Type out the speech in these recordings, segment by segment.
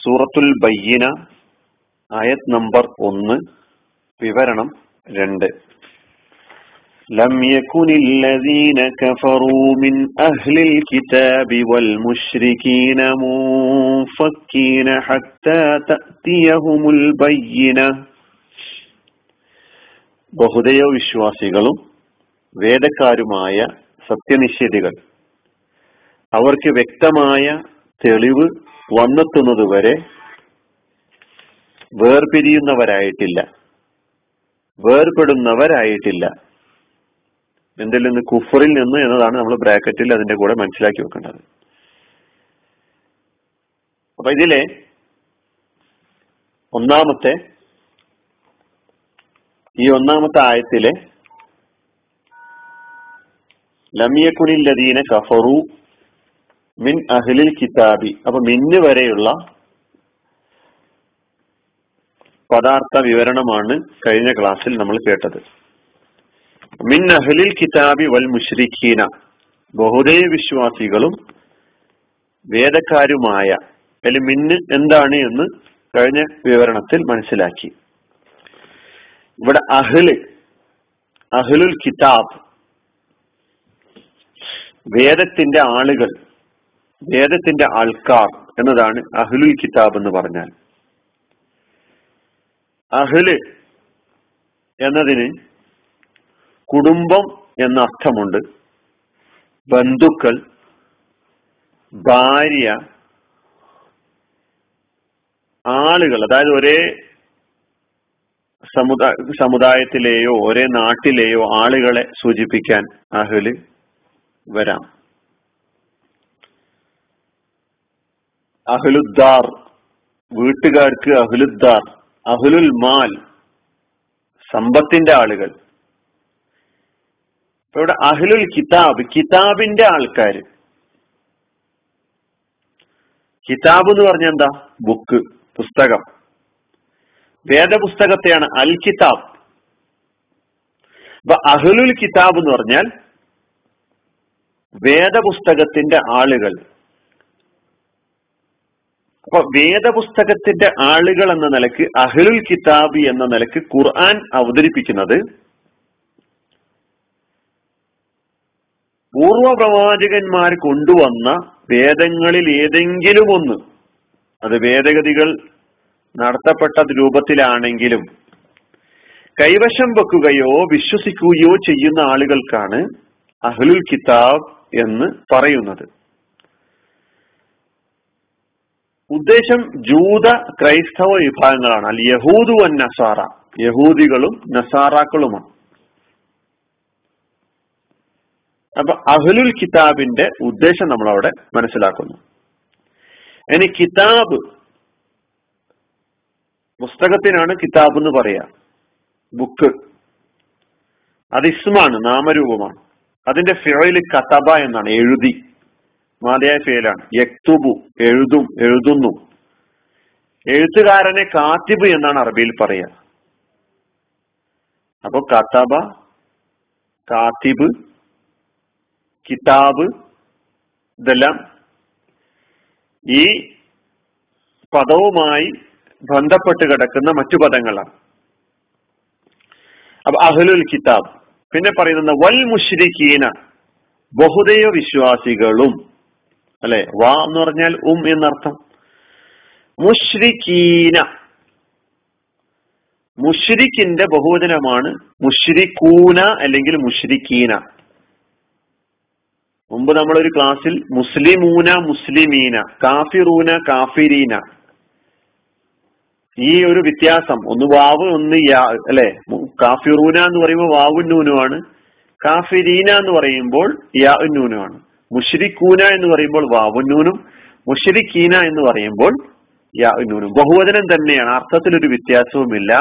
സൂറത്തുൽ ബയ്യന ആയത് നമ്പർ ഒന്ന് വിവരണം രണ്ട് لم يكن الذين كفروا من أهل الكتاب والمشركين منفكين حتى تأتيهم البينة ബഹുദൈവ വിശ്വാസികളും വേദക്കാരുമായ സത്യനിഷേധികൾ. അവർക്ക് വ്യക്തമായ തെളിവ് വന്നെത്തുന്നത് വരെ വേർപിരിയുന്നവരായിട്ടില്ല. വേർപെടുന്നവരായിട്ടില്ല എന്തിൽ നിന്ന്? കുഫറിൽ നിന്ന് എന്നതാണ് നമ്മൾ ബ്രാക്കറ്റിൽ അതിന്റെ കൂടെ മനസ്സിലാക്കി വെക്കേണ്ടത്. അപ്പൊ ഇതിലെ ഒന്നാമത്തെ ഈ ഒന്നാമത്തെ ആയത്തിലെ ലമിയക്കുനില്ലദീന കഫറു മിൻ അഹ്ലിൽ കിതാബി. അപ്പൊ മിന്ന് വരെയുള്ള പദാർത്ഥ വിവരണമാണ് കഴിഞ്ഞ ക്ലാസ്സിൽ നമ്മൾ കേട്ടത്. മിൻ അഹ്ലിൽ കിതാബി വൽ മുഷ്രിഖീന. ബഹുദൈവ വിശ്വാസികളും വേദക്കാരുമായ അതിൽ മിന്ന് എന്താണ് എന്ന് കഴിഞ്ഞ വിവരണത്തിൽ മനസ്സിലാക്കി. ഇവിടെ അഹ്ല് അഹ്ലുൽ കിതാബ് വേദത്തിന്റെ ആളുകൾ വേദത്തിന്റെ ആൾക്കാർ എന്നതാണ് അഹ്ലുൽ കിതാബ് എന്ന് പറഞ്ഞാൽ. അഹ്ല് എന്നതിന് കുടുംബം എന്ന അർത്ഥമുണ്ട്. ബന്ധുക്കൾ ഭാര്യ ആളുകൾ അതായത് ഒരേ സമുദായ സമുദായത്തിലെയോ ഒരേ നാട്ടിലെയോ ആളുകളെ സൂചിപ്പിക്കാൻ അഹ്ല് വരാം. അഹ്ലുദ്ദാർ വീട്ടുകാർക്ക് അഹ്ലുദ്ദാർ അഹ്ലുൽ മാൽ സമ്പത്തിന്റെ ആളുകൾ. ഇവിടെ അഹ്ലുൽ കിതാബ് കിതാബിന്റെ ആൾക്കാർ. കിതാബ് എന്ന് പറഞ്ഞ എന്താ? ബുക്ക് പുസ്തകം. വേദപുസ്തകത്തെയാണ് അൽ കിതാബ്. അപ്പൊ അഹ്ലുൽ കിതാബ് എന്ന് പറഞ്ഞാൽ വേദപുസ്തകത്തിന്റെ ആളുകൾ. അപ്പൊ വേദപുസ്തകത്തിന്റെ ആളുകൾ എന്ന നിലയ്ക്ക് അഹ്ലുൽ കിതാബ് എന്ന നിലയ്ക്ക് ഖുർആൻ അവതരിപ്പിക്കുന്നത് പൂർവ പ്രവാചകന്മാർ കൊണ്ടുവന്ന വേദങ്ങളിൽ ഏതെങ്കിലും ഒന്ന്. അത് വേദഗതികൾ നടത്തപ്പെട്ട രൂപത്തിലാണെങ്കിലും കൈവശം വെക്കുകയോ വിശ്വസിക്കുകയോ ചെയ്യുന്ന ആളുകൾക്കാണ് അഹ്ലുൽ കിതാബ് എന്ന് പറയുന്നത്. ഉദ്ദേശം ജൂത ക്രൈസ്തവ വിഭാഗങ്ങളാണ്. അല്ല യഹൂദു അൻ നസാറ. യഹൂദികളും നസാറാക്കളുമാണ്. അപ്പൊ അഹ്ലുൽ കിതാബിന്റെ ഉദ്ദേശം നമ്മൾ അവിടെ മനസ്സിലാക്കുന്നു. ഇനി കിതാബ്. പുസ്തകത്തിനാണ് കിതാബ് എന്ന് പറയാ ബുക്ക്. അത് ഇസ്മാണ് നാമരൂപമാണ്. അതിന്റെ ഫിറയിൽ കതബ എന്നാണ് എഴുതി. മാതയായ ഫിയലാണ് യക്തുബു എഴുതും എഴുതുന്നു. എഴുത്തുകാരനെ കാത്തിബ് എന്നാണ് അറബിയിൽ പറയുക അപ്പൊ കതബ കാത്തിബ് കിതാബ് ഇതെല്ലാം ഈ പദവുമായി ബന്ധപ്പെട്ട് കിടക്കുന്ന മറ്റു പദങ്ങളാണ്. അപ്പൊ അഹ്ലുൽ കിതാബ്. പിന്നെ പറയുന്നത് വൽ മുഷ്രിഖീന ബഹുദൈവ വിശ്വാസികളും. അല്ലെ? വാ എന്ന് പറഞ്ഞാൽ ഉം എന്നർത്ഥം. മുഷ്രിഖീന മുഷ്രിഖിന്റെ ബഹുവചനമാണ് മുഷ്രിഖൂന അല്ലെങ്കിൽ മുഷ്രിഖീന മുമ്പ് നമ്മളൊരു ക്ലാസ്സിൽ മുസ്ലിമൂന മുസ്ലിമീന കാഫിറൂന കാഫിരീന. ഈ ഒരു വ്യത്യാസം ഒന്ന് വാവ് ഒന്ന് യാ അല്ലെ? കാഫിറൂന എന്ന് പറയുമ്പോൾ വാവു നൂനുമാണ്. കാഫിരീന എന്ന് പറയുമ്പോൾ യാ നൂനുമാണ്. മുഷരിക്കൂന എന്ന് പറയുമ്പോൾ വാവും നൂനും. മുഷരിക്കീന എന്ന് പറയുമ്പോൾ യാ നൂനും. ബഹുവചനം തന്നെയാണ്. അർത്ഥത്തിൽ ഒരു വ്യത്യാസവുമില്ല.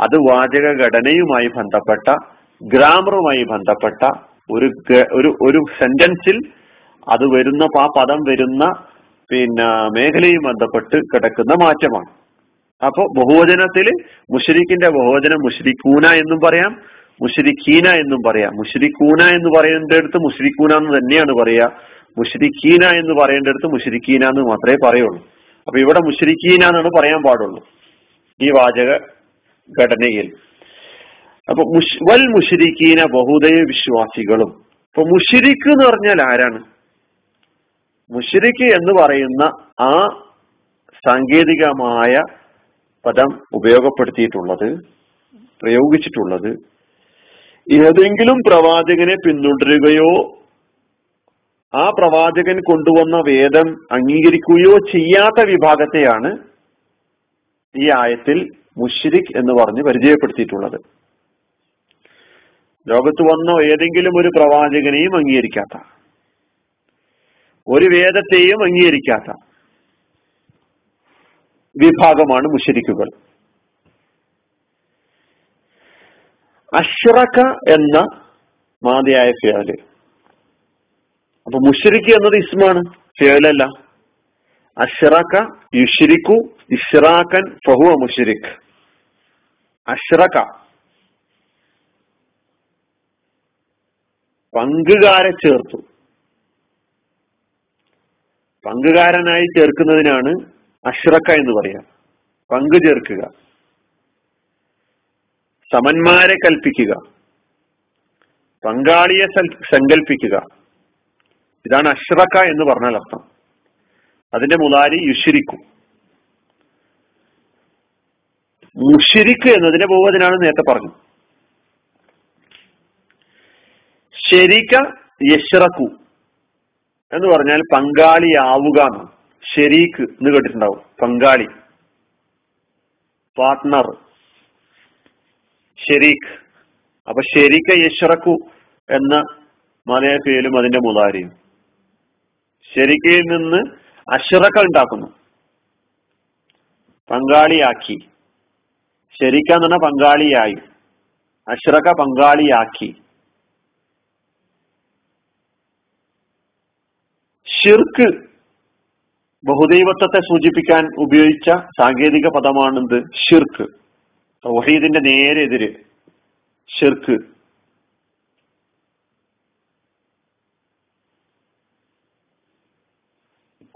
അത് വാചക ഘടനയുമായി ബന്ധപ്പെട്ട ഗ്രാമറുമായി ബന്ധപ്പെട്ട ഒരു ഒരു ഒരു സെന്റൻസിൽ അത് വരുന്ന ആ പദം വരുന്ന പിന്നെ മേഖലയും ബന്ധപ്പെട്ട് കിടക്കുന്ന മാറ്റമാണ്. അപ്പോ ബഹുവചനത്തിൽ മുഷരിക്കിന്റെ ബഹുവചനം മുഷരിക്കൂന എന്നും പറയാം മുഷരിഖീന എന്നും പറയാം. മുഷരിക്കൂന എന്ന് പറയേണ്ടടുത്ത് മുഷരിക്കൂന എന്ന് തന്നെയാണ് പറയാ. മുഷരിഖീന എന്ന് പറയേണ്ടടുത്ത് മുഷരിഖീന എന്ന് മാത്രമേ പറയുള്ളൂ. അപ്പൊ ഇവിടെ മുഷരിഖീന എന്നാണ് പറയാൻ പാടുള്ളൂ ഈ വാചക ഘടനയിൽ. അപ്പൊ വൽ മുഷരിഖീന ബഹുദൈവ വിശ്വാസികളും. ഇപ്പൊ മുഷിരിക്ക് എന്ന് പറഞ്ഞാൽ ആരാണ്? മുഷിരിക്ക് എന്ന് പറയുന്ന ആ സാങ്കേതികമായ പദം ഉപയോഗപ്പെടുത്തിയിട്ടുള്ളത് പ്രയോഗിച്ചിട്ടുള്ളത് ഏതെങ്കിലും പ്രവാചകനെ പിന്തുടരുകയോ ആ പ്രവാചകൻ കൊണ്ടുവന്ന വേദം അംഗീകരിക്കുകയോ ചെയ്യാത്ത വിഭാഗത്തെയാണ് ഈ ആയത്തിൽ മുഷിരിഖ് എന്ന് പറഞ്ഞ് പരിചയപ്പെടുത്തിയിട്ടുള്ളത്. ലോകത്ത് വന്ന ഏതെങ്കിലും ഒരു പ്രവാചകനെയും അംഗീകരിക്കാത്ത ഒരു വേദത്തെയും അംഗീകരിക്കാത്ത വിഭാഗമാണ് മുഷരിക്കുകൾ. അഷ്റക എന്ന മാതിയായ ഫിയാൽ അപ്പൊ മുഷരിക്ക് എന്നത് ഇസ്മാണ് ഫിയാലല്ല അഷ്റക യുഷിരിക്കു ഇഷ്റാഖൻ ഫഹുവ മുഷരിഖ് അഷ്റക. പങ്കുകാരെ ചേർത്തു. പങ്കുകാരനായി ചേർക്കുന്നതിനാണ് അഷ്റക്ക എന്ന് പറയാം. പങ്കു ചേർക്കുക. സമന്മാരെ കൽപ്പിക്കുക. പങ്കാളിയെ സങ്കല്പിക്കുക ഇതാണ് അഷ്റക്ക എന്ന് പറഞ്ഞാൽ അർത്ഥം. അതിന്റെ മുതാരി യുഷിരിക്കും. മുഷിരിക്ക് എന്നതിനെ ബഹുവചനാണ് നേരത്തെ പറഞ്ഞു ശരിക്ക യഷ്റക്കു എന്ന് പറഞ്ഞാൽ പങ്കാളിയാവുക എന്ന് ഷെരീക്ക് എന്ന് കേട്ടിട്ടുണ്ടാവും. പങ്കാളി. പാർട്ട്ണർ ഷെരീഖ്. അപ്പൊ ഷെരീഖ യശ്റക്കു എന്ന മലയ പേരും അതിന്റെ മുതാരിയും. ഷെരീഖയിൽ നിന്ന് അഷറക്ക ഉണ്ടാക്കുന്നു. പങ്കാളിയാക്കി. ഷെരീഖ എന്ന് പറഞ്ഞാൽ പങ്കാളിയായി. അഷറക്ക പങ്കാളിയാക്കി. ഷിർക്ക് ബഹുദൈവത്വത്തെ സൂചിപ്പിക്കാൻ ഉപയോഗിച്ച സാങ്കേതിക പദമാണെന്ത്? ഷിർക്ക് വഹീദിന്റെ നേരെ എതിര് ഷിർക്ക്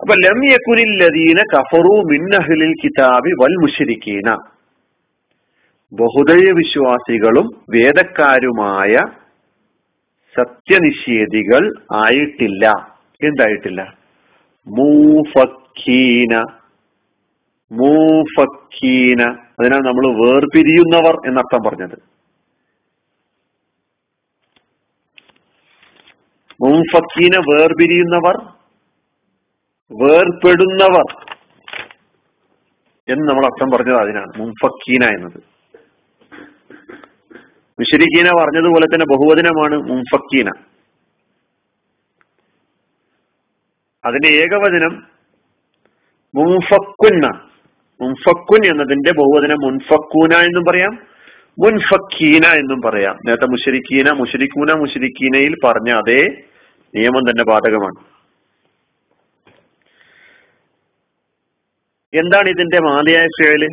അപ്പൊ ലം യക്കുനില്ലദീന കഫറു മിന്നഹ്ലിൽ കിതാബി വൽ മുഷരിക്കീന ബഹുദൈവ വിശ്വാസികളും വേദക്കാരുമായ സത്യനിഷേധികൾ ആയിട്ടില്ല. എന്തായിട്ടില്ല? മൂഫക്കീന. മൂഫക്കീന. അതിനാൽ നമ്മൾ വേർപിരിയുന്നവർ എന്നർത്ഥം പറഞ്ഞത്. മൂഫക്കീന വേർപിരിയുന്നവർ വേർപെടുന്നവർ എന്ന് നമ്മൾ അർത്ഥം പറഞ്ഞത് അതിനാണ്. മുംഫക്കീന എന്നത്. മുഷരിക്കീന പറഞ്ഞതുപോലെ തന്നെ ബഹുവചനമാണ് മുംഫക്കീന. അതിന്റെ ഏകവചനം മുൻഫക്കുന്ന മുൻഫക്കുൻ എന്നതിന്റെ ബഹുവചനം മുൻഫക്കൂന എന്നും പറയാം മുൻഫക്കീന എന്നും പറയാം. നേരത്തെ മുഷരിക്കീന മുഷരിക്കൂന മുഷരിക്കീനയിൽ പറഞ്ഞ അതേ നിയമം തന്നെ ബാധകമാണ്. എന്താണ് ഇതിന്റെ മാതയായ ഫേൽ?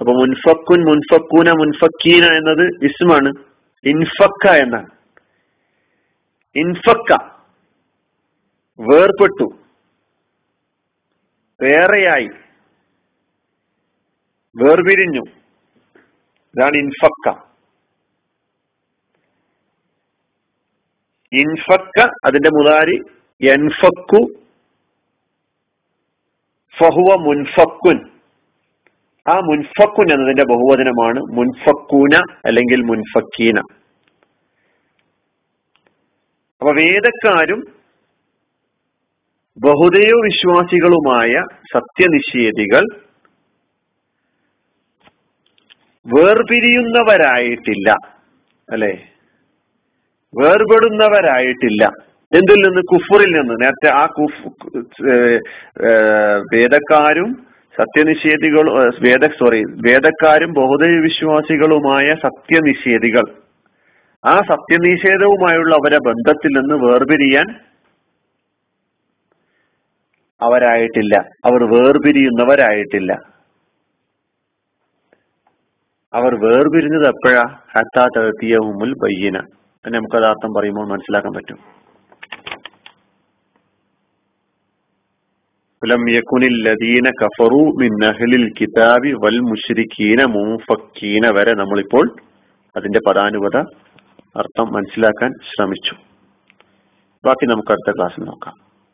അപ്പൊ മുൻഫക്കുൻ മുൻഫക്കൂന മുൻഫക്കീന എന്നത് ഇസ്മാണ്. ഇൻഫക്ക എന്നാണ്. ഇൻഫക്ക വേർപെട്ടു. വേറെയായി വേർപിരിഞ്ഞു. ഇതാണ് ഇൻഫക്ക. ഇൻഫക്ക അതിന്റെ മുതാരി എൻഫക്കു ഫഹുവ മുൻഫക്കുൻ. ആ മുൻഫക്കുൻ എന്നതിന്റെ ബഹുവചനമാണ് മുൻഫക്കൂന അല്ലെങ്കിൽ മുൻഫക്കീന. അപ്പൊ വേദക്കാരും ബഹുദൈവ വിശ്വാസികളുമായ സത്യനിഷേധികൾ വേർപിരിയുന്നവരായിട്ടില്ല. അല്ലെ? വേർപെടുന്നവരായിട്ടില്ല. എന്തിൽ നിന്ന്? കുഫറിൽ നിന്ന്. നേരത്തെ ആ കുഫ് വേദക്കാരും സത്യനിഷേധികളും വേദ സോറി വേദക്കാരും ബഹുദൈവ വിശ്വാസികളുമായ സത്യനിഷേധികൾ. ആ സത്യനിഷേധവുമായുള്ള അവരെ ബന്ധത്തിൽ നിന്ന് വേർപിരിയാൻ അവരായിട്ടില്ല. അവർ വേർപിരിയുന്നവരായിട്ടില്ല. അവർ വേർപിരിഞ്ഞത് എപ്പോഴാ? ഹത്താ തത്തിയഹുമുൽ ബയ്യന. നമുക്കത് അർത്ഥം പറയുമ്പോൾ മനസ്സിലാക്കാൻ പറ്റും. വരെ നമ്മളിപ്പോൾ അതിന്റെ പദാനുപത അർത്ഥം മനസ്സിലാക്കാൻ ശ്രമിച്ചു. ബാക്കി നമുക്ക് അടുത്ത ക്ലാസ്സിൽ നോക്കാം.